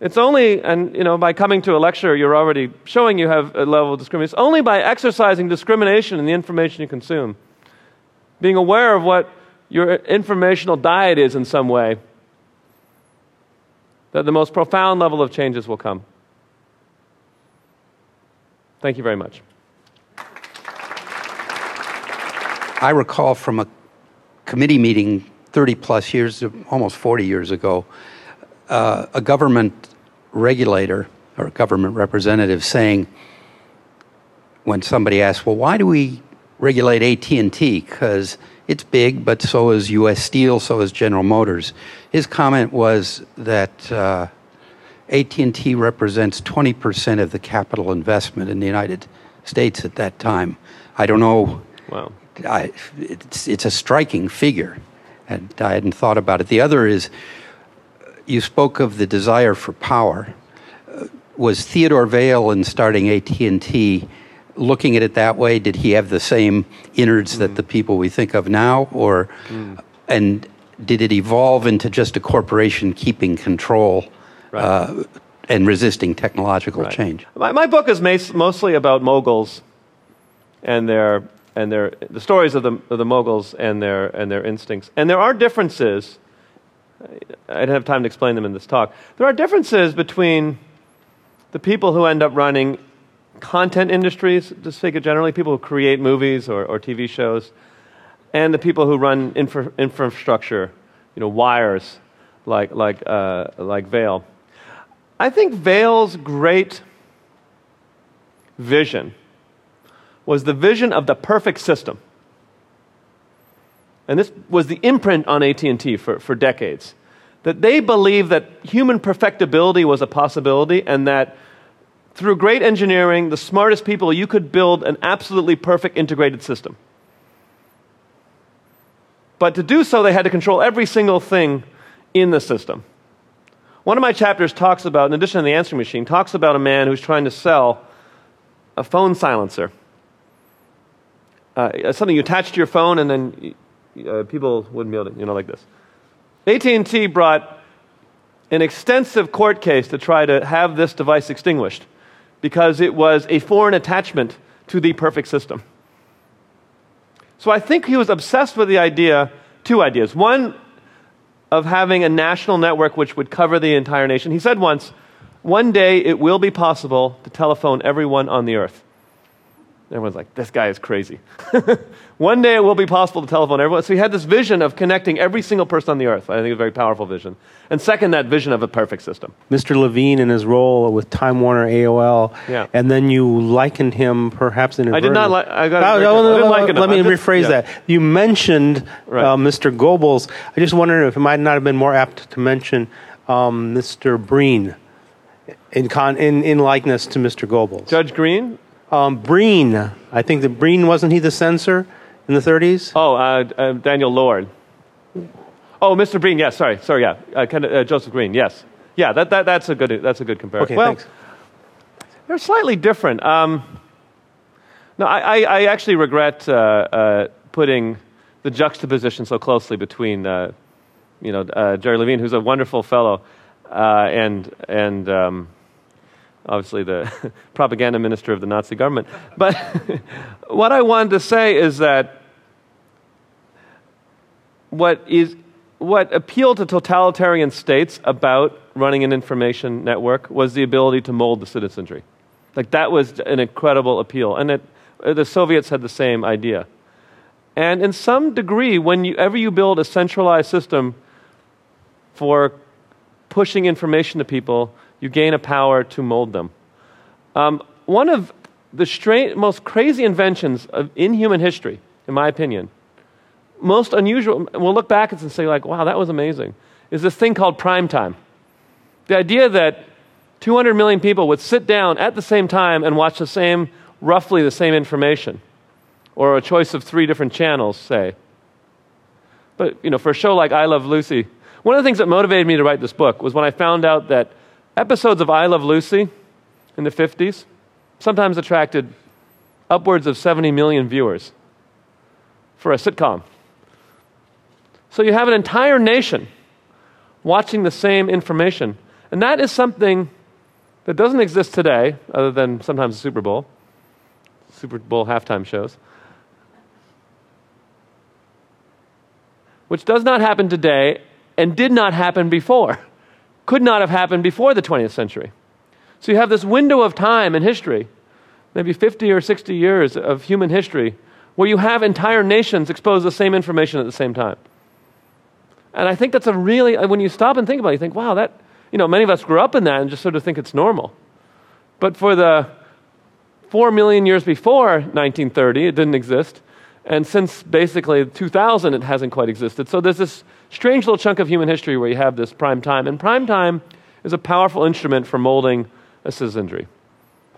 It's only, and you know, by coming to a lecture, you're already showing you have a level of discrimination. It's only by exercising discrimination in the information you consume, being aware of what your informational diet is in some way, that the most profound level of changes will come. Thank you very much.
I recall from a committee meeting 30 plus years, almost 40 years ago, uh, a government regulator or government representative saying, when somebody asked, "Well, why do we regulate AT&T?" Because it's big, but so is U.S. Steel, so is General Motors. His comment was that uh, AT&T represents 20% of the capital investment in the United States at that time. I don't know.
Wow.
I, it's, it's a striking figure, and I hadn't thought about it. The other is you spoke of the desire for power. was Theodore Vail in starting AT&T looking at it that way? Did he have the same innards mm. that the people we think of now, or mm. and did it evolve into just a corporation keeping control uh, and resisting technological
Right.
change?
My, my book is mostly about moguls and their and their the stories of the of the moguls and their and their instincts. And there are differences. I didn't have time to explain them in this talk. There are differences between the people who end up running content industries, to speak it generally, people who create movies or, or TV shows, and the people who run infra- infrastructure, you know, wires like like uh, like Vail. I think Vail's great vision was the vision of the perfect system. And this was the imprint on AT&T for, for decades. That they believed that human perfectibility was a possibility and that through great engineering, the smartest people, you could build an absolutely perfect integrated system. But to do so, they had to control every single thing in the system. One of my chapters talks about, in addition to the answering machine, talks about a man who's trying to sell a phone silencer. Uh, something you attach to your phone, and then uh, people wouldn't be able to, you know, like this. AT&T brought an extensive court case to try to have this device extinguished because it was a foreign attachment to the perfect system. So I think he was obsessed with the idea, two ideas. One, of having a national network which would cover the entire nation. He said once, one day it will be possible to telephone everyone on the earth. Everyone's like, this guy is crazy. <laughs> One day it will be possible to telephone everyone. So he had this vision of connecting every single person on the earth. I think a very powerful vision. And second, that vision of a perfect system.
Mr. Levin in his role with Time Warner AOL,
Yeah.
and then you likened him perhaps in
I did not li- I gotta
Oh, no, no, no. Let me
just-
rephrase
yeah.
that. You mentioned
Right.
uh, Mr. Goebbels. I just wondered if it might not have been more apt to mention um, Mr. Breen in, con- in, in likeness to Mr. Goebbels.
Judge Green?
Um, Breen, I think that Breen wasn't he the censor in the 30s?
Oh, uh, uh, Daniel Lord. Oh, Mr. Breen, yes, sorry, sorry, yeah. Uh, Ken, uh, Joseph Breen, yes. Yeah, that, that, that's, a good, that's a good comparison.
Okay,
well,
thanks.
They're slightly different. Um, no, I, I, I actually regret uh, uh, putting the juxtaposition so closely between, uh, you know, uh, Jerry Levin, who's a wonderful fellow, uh, and and um, obviously the <laughs> propaganda minister of the Nazi government. But <laughs> what I wanted to say is that what is what appealed to totalitarian states about running an information network was the ability to mold the citizenry. Like that was an incredible appeal, and it, the Soviets had the same idea. And in some degree, whenever you build a centralized system for pushing information to people, you gain a power to mold them. Um, one of the stra- most crazy inventions of, in human history, in my opinion, most unusual, we'll look back and say, like, wow, that was amazing, is this thing called prime time. The idea that 200 million people would sit down at the same time and watch the same, roughly the same information, or a choice of three different channels, say. But, you know, for a show like I Love Lucy, one of the things that motivated me to write this book was when I found out that episodes of I Love Lucy in the 50s sometimes attracted upwards of 70 million viewers for a sitcom. So you have an entire nation watching the same information. And that is something that doesn't exist today, other than sometimes the Super Bowl, Super Bowl halftime shows, which does not happen today and did not happen before, <laughs> could not have happened before the 20th century. So you have this window of time in history, maybe 50 or 60 years of human history, where you have entire nations expose the same information at the same time. And I think that's a really, uh, when you stop and think about it, you think, wow, that, you know, many of us grew up in that and just sort of think it's normal. But for the four million years before 1930, it didn't exist. And since basically 2000, it hasn't quite existed. So there's this strange little chunk of human history where you have this prime time. And prime time is a powerful instrument for molding a citizenry.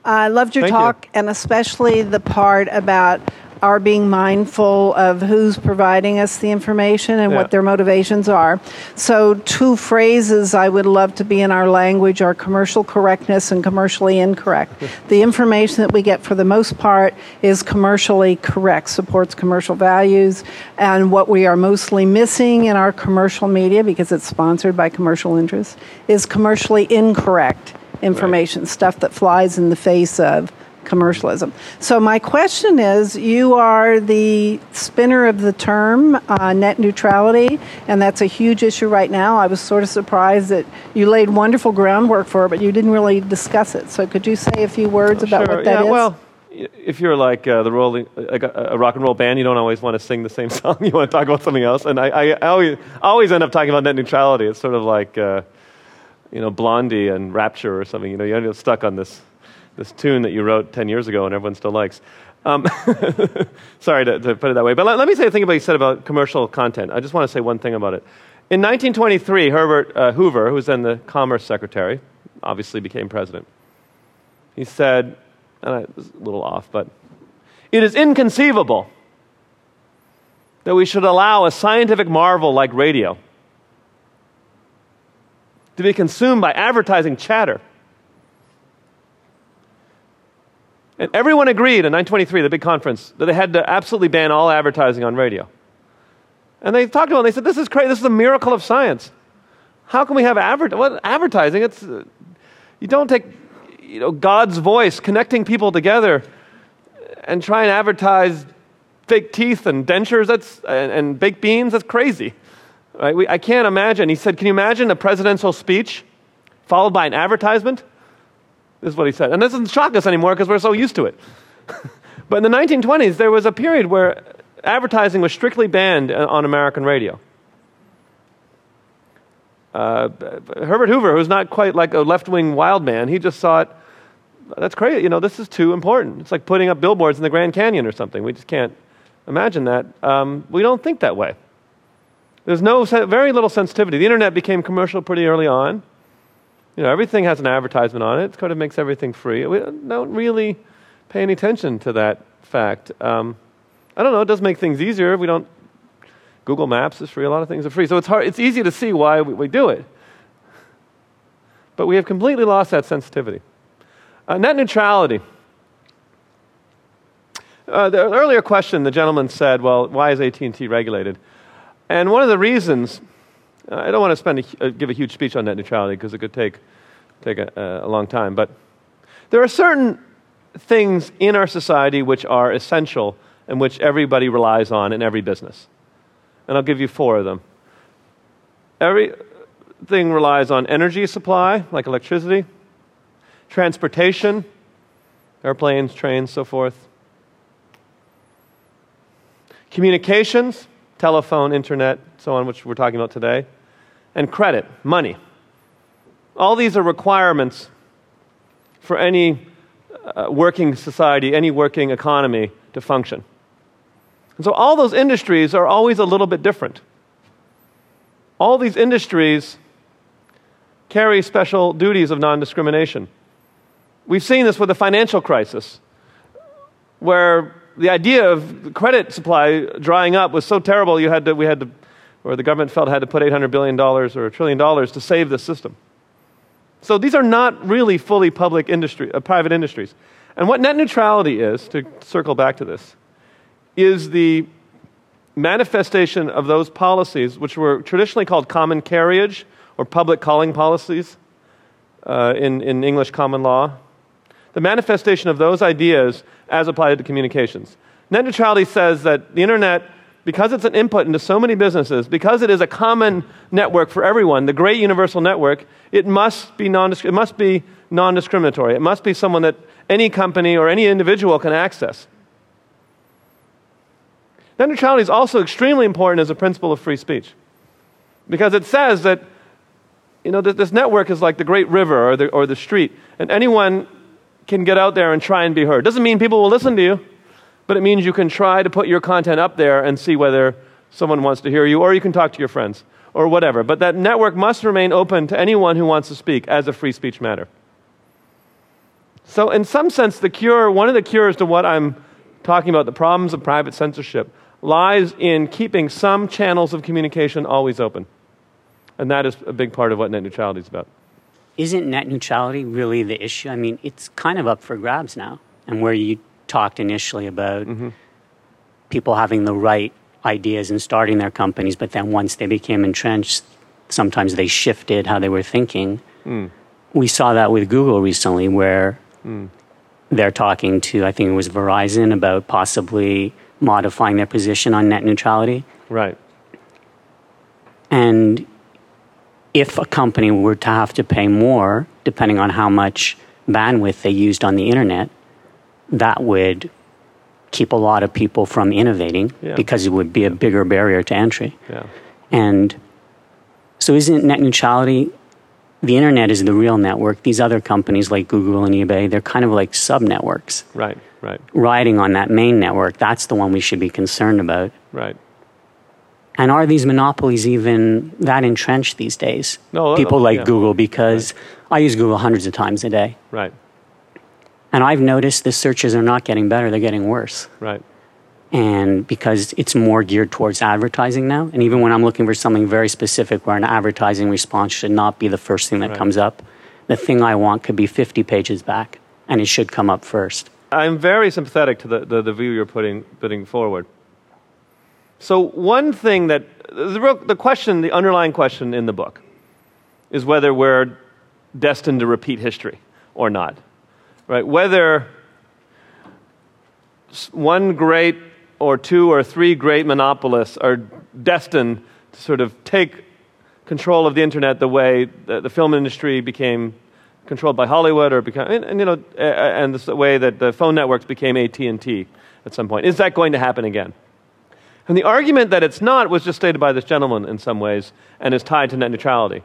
I loved your
Thank you.
talk, and especially the part about are being mindful of who's providing us the information and
Yeah.
what their motivations are. So, two phrases I would love to be in our language are commercial correctness and commercially incorrect. the information that we get, for the most part, is commercially correct, supports commercial values, and what we are mostly missing in our commercial media, because it's sponsored by commercial interests, is commercially incorrect information, stuff that flies in the face of commercialism. So, my question is you are the spinner of the term uh, net neutrality, and that's a huge issue right now. I was sort of surprised that you laid wonderful groundwork for it, but you didn't really discuss it. So, could you say a few words about
Sure,
what that
yeah,
is?
Well, if you're like uh, the rolling, like a, a rock and roll band, you don't always want to sing the same <laughs> song. You want to talk about something else. And I, I, I always, always end up talking about net neutrality. It's sort of like, uh, you know, Blondie and Rapture or something. You know, you end up stuck on this, this tune that you wrote 10 years ago and everyone still likes. Um, <laughs> sorry to, to put it that way. But let, let me say a thing about you said about commercial content. I just want to say one thing about it. In 1923, Herbert uh, Hoover, who was then the Commerce Secretary, obviously became president. He said, and I was a little off, but it is inconceivable that we should allow a scientific marvel like radio to be consumed by advertising chatter. And everyone agreed in 923, the big conference, that they had to absolutely ban all advertising on radio. And they talked about it, and they said, This is crazy. This is a miracle of science. How can we have adver- advertising? It's, uh, you don't take you know, God's voice connecting people together and try and advertise fake teeth and dentures that's, and, and baked beans. That's crazy. Right? We, I can't imagine. He said, Can you imagine a presidential speech followed by an advertisement? This is what he said. And this doesn't shock us anymore because we're so used to it. <laughs> but in the 1920s, there was a period where advertising was strictly banned uh, on American radio. Uh, Herbert Hoover, who's not quite like a left wing wild man, he just thought, that's crazy. You know, this is too important. It's like putting up billboards in the Grand Canyon or something. We just can't imagine that. Um, we don't think that way. There's no, very little sensitivity. The internet became commercial pretty early on. You know, everything has an advertisement on it. It kind of makes everything free. We don't really pay any attention to that fact. Um, I don't know. It does make things easier. We don't. Google Maps is free. A lot of things are free. So it's hard. It's easy to see why we, we do it. But we have completely lost that sensitivity. Uh, net neutrality. Uh, the earlier question, the gentleman said, "Well, why is AT&T regulated?" And one of the reasons, I don't want to spend a, give a huge speech on net neutrality because it could take take a, a long time, but there are certain things in our society which are essential and which everybody relies on in every business. And I'll give you four of them. Everything relies on energy supply, like electricity, transportation, airplanes, trains, so forth, communications, telephone, internet, so on, which we're talking about today, and credit, money. All these are requirements for any uh, working society, any working economy to function. And so all those industries are always a little bit different. All these industries carry special duties of non discrimination. We've seen this with the financial crisis, where the idea of credit supply drying up was so terrible you had to, we had to, or the government felt had to put $800 billion or a trillion dollars to save the system. So these are not really fully public industry, uh, private industries. And what net neutrality is, to circle back to this, is the manifestation of those policies, which were traditionally called common carriage or public calling policies uh, in, in English common law. The manifestation of those ideas as applied to communications. Net neutrality says that the internet, because it's an input into so many businesses, because it is a common network for everyone, the great universal network, it must be non it must be non-discriminatory. It must be someone that any company or any individual can access. Net neutrality is also extremely important as a principle of free speech because it says that you know, this network is like the great river or the, or the street, and anyone can get out there and try and be heard. Doesn't mean people will listen to you, but it means you can try to put your content up there and see whether someone wants to hear you, or you can talk to your friends, or whatever. But that network must remain open to anyone who wants to speak as a free speech matter. So, in some sense, the cure, one of the cures to what I'm talking about the problems of private censorship lies in keeping some channels of communication always open. And that is a big part of what net neutrality is about.
Isn't net neutrality really the issue? I mean, it's kind of up for grabs now. And where you talked initially about mm-hmm. people having the right ideas and starting their companies, but then once they became entrenched, sometimes they shifted how they were thinking. Mm. We saw that with Google recently, where mm. they're talking to, I think it was Verizon, about possibly modifying their position on net neutrality.
Right.
And if a company were to have to pay more, depending on how much bandwidth they used on the internet, that would keep a lot of people from innovating yeah. because it would be a bigger barrier to entry.
Yeah.
And so, isn't net neutrality? The internet is the real network. These other companies like Google and eBay, they're kind of like sub networks.
Right, right.
Riding on that main network. That's the one we should be concerned about.
Right.
And are these monopolies even that entrenched these days?
No,
people like
yeah.
Google because right. I use Google hundreds of times a day.
Right.
And I've noticed the searches are not getting better, they're getting worse.
Right.
And because it's more geared towards advertising now. And even when I'm looking for something very specific where an advertising response should not be the first thing that right. comes up, the thing I want could be 50 pages back and it should come up first.
I'm very sympathetic to the, the, the view you're putting, putting forward. So, one thing that the, real, the question, the underlying question in the book, is whether we're destined to repeat history or not. Right? Whether one great or two or three great monopolists are destined to sort of take control of the internet the way the, the film industry became controlled by Hollywood or become, and, and, you know, and the way that the phone networks became AT&T at some point. Is that going to happen again? And the argument that it's not was just stated by this gentleman in some ways and is tied to net neutrality,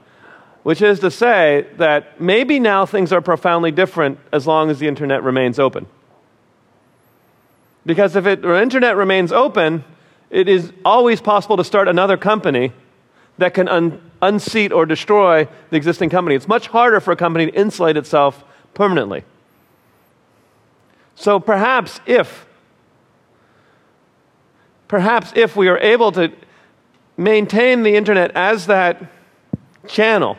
which is to say that maybe now things are profoundly different as long as the internet remains open. Because if it, the internet remains open, it is always possible to start another company that can un, unseat or destroy the existing company. It's much harder for a company to insulate itself permanently. So perhaps if perhaps if we are able to maintain the internet as that channel,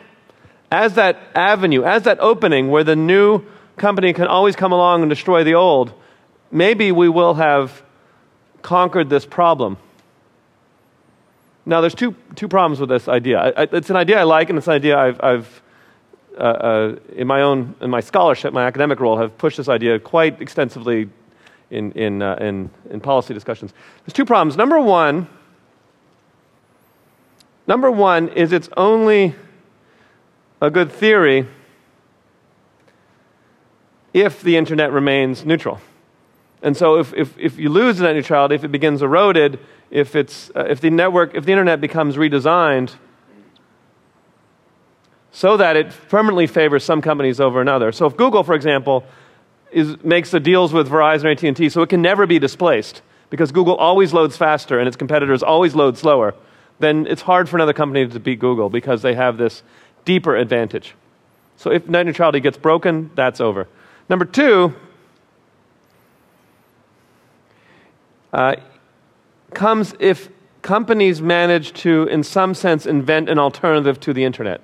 as that avenue, as that opening where the new company can always come along and destroy the old, maybe we will have conquered this problem. Now, there's two, two problems with this idea. I, I, it's an idea I like, and it's an idea I've, I've uh, uh, in my own, in my scholarship, my academic role, have pushed this idea quite extensively in, in, uh, in, in policy discussions. There's two problems. Number one, number one is it's only a good theory if the internet remains neutral. And so if, if, if you lose net neutrality, if it begins eroded, if, it's, uh, if the network, if the internet becomes redesigned so that it permanently favors some companies over another. So if Google, for example, is, makes the deals with Verizon or AT&T so it can never be displaced because Google always loads faster and its competitors always load slower, then it's hard for another company to beat Google because they have this deeper advantage. So if net neutrality gets broken, that's over. Number two, uh, comes if companies manage to, in some sense, invent an alternative to the internet.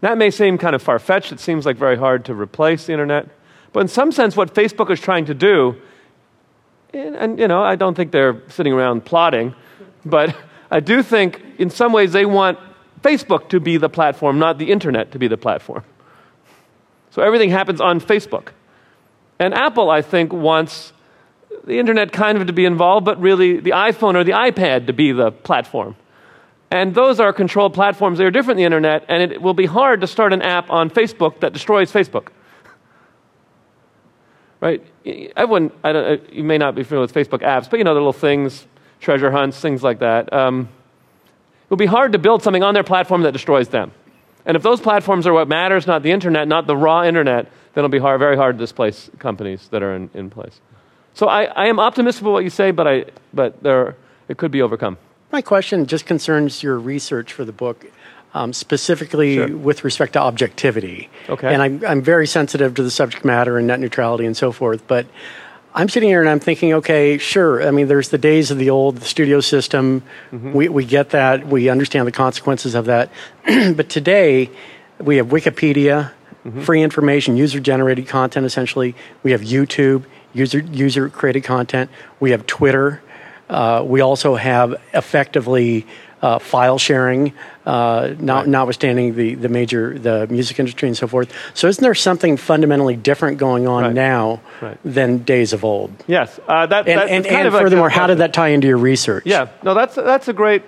That may seem kind of far fetched. It seems like very hard to replace the internet. But in some sense, what Facebook is trying to do, and, and, you know, I don't think they're sitting around plotting, but I do think in some ways they want Facebook to be the platform, not the internet to be the platform. So everything happens on Facebook. And Apple, I think, wants the internet kind of to be involved, but really the iPhone or the iPad to be the platform. And those are controlled platforms. They are different than the internet, and it will be hard to start an app on Facebook that destroys Facebook. Right? Everyone, uh, you may not be familiar with Facebook apps, but you know the little things, treasure hunts, things like that. Um, it will be hard to build something on their platform that destroys them. And if those platforms are what matters, not the internet, not the raw internet, then it'll be hard, very hard to displace companies that are in, in place. So I, I am optimistic about what you say, but, I, but there, it could be overcome.
My question just concerns your research for the book. um, specifically
Sure.
with respect to objectivity.
Okay.
And I'm, I'm very sensitive to the subject matter and net neutrality and so forth. But I'm sitting here and I'm thinking, okay, sure. I mean, there's the days of the old studio system.
Mm-hmm.
We, we get that. We understand the consequences of that. <clears throat> but today, we have Wikipedia,
Mm-hmm.
free information, user generated content essentially. We have YouTube, user user created content. We have Twitter. Uh, we also have effectively uh, file sharing, uh, not, notwithstanding the, the major the music industry and so forth. So, isn't there something fundamentally different going on
Right.
now
Right.
than days of old?
Yes. Uh, that,
And,
that's
and, and furthermore, how did that tie into your research?
Yeah, no, that's that's a great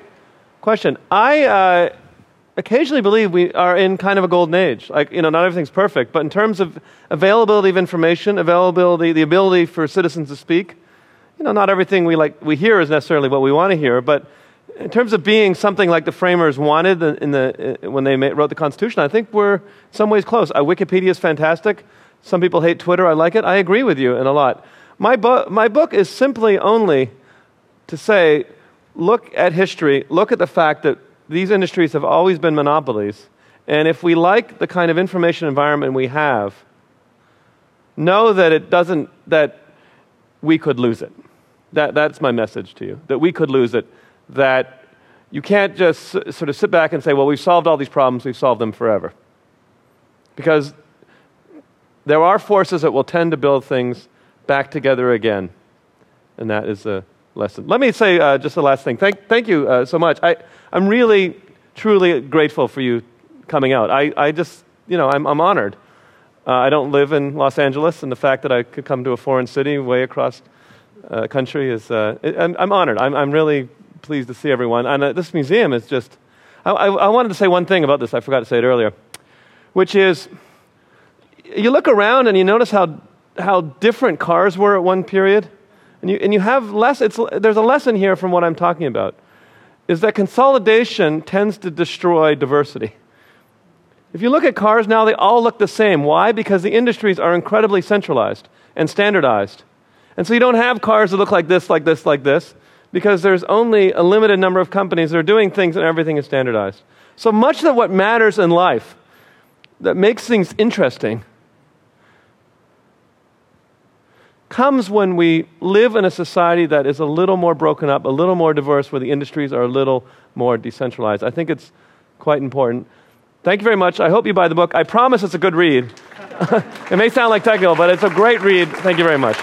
question. I uh, occasionally believe we are in kind of a golden age. Like, you know, not everything's perfect, but in terms of availability of information, availability, the ability for citizens to speak, you know, not everything we like we hear is necessarily what we want to hear, but in terms of being something like the framers wanted in the, uh, when they wrote the Constitution, I think we're in some ways close. Uh, Wikipedia is fantastic. Some people hate Twitter. I like it. I agree with you in a lot. My, bu- my book is simply only to say, look at history, look at the fact that these industries have always been monopolies, and if we like the kind of information environment we have, know that it doesn't, that we could lose it. That, that's my message to you, that we could lose it, that you can't just sort of sit back and say, well, we've solved all these problems, we've solved them forever. Because there are forces that will tend to build things back together again. And that is a lesson. Let me say uh, just the last thing. Thank, thank you uh, so much. I, I'm really, truly grateful for you coming out. I, I just, you know, I'm, I'm honored. Uh, I don't live in Los Angeles, and the fact that I could come to a foreign city way across uh, country is, uh, I'm, I'm honored. I'm, I'm really pleased to see everyone. And uh, this museum is just, I, I, I wanted to say one thing about this. I forgot to say it earlier, which is you look around and you notice how, how different cars were at one period. And you, and you have less, it's, there's a lesson here from what I'm talking about, is that consolidation tends to destroy diversity. If you look at cars now, they all look the same. Why? Because the industries are incredibly centralized and standardized. And so you don't have cars that look like this, like this, like this, because there's only a limited number of companies that are doing things and everything is standardized. So much of what matters in life that makes things interesting comes when we live in a society that is a little more broken up, a little more diverse, where the industries are a little more decentralized. I think it's quite important. Thank you very much. I hope you buy the book. I promise it's a good read. <laughs> it may sound like technical, but it's a great read. Thank you very much.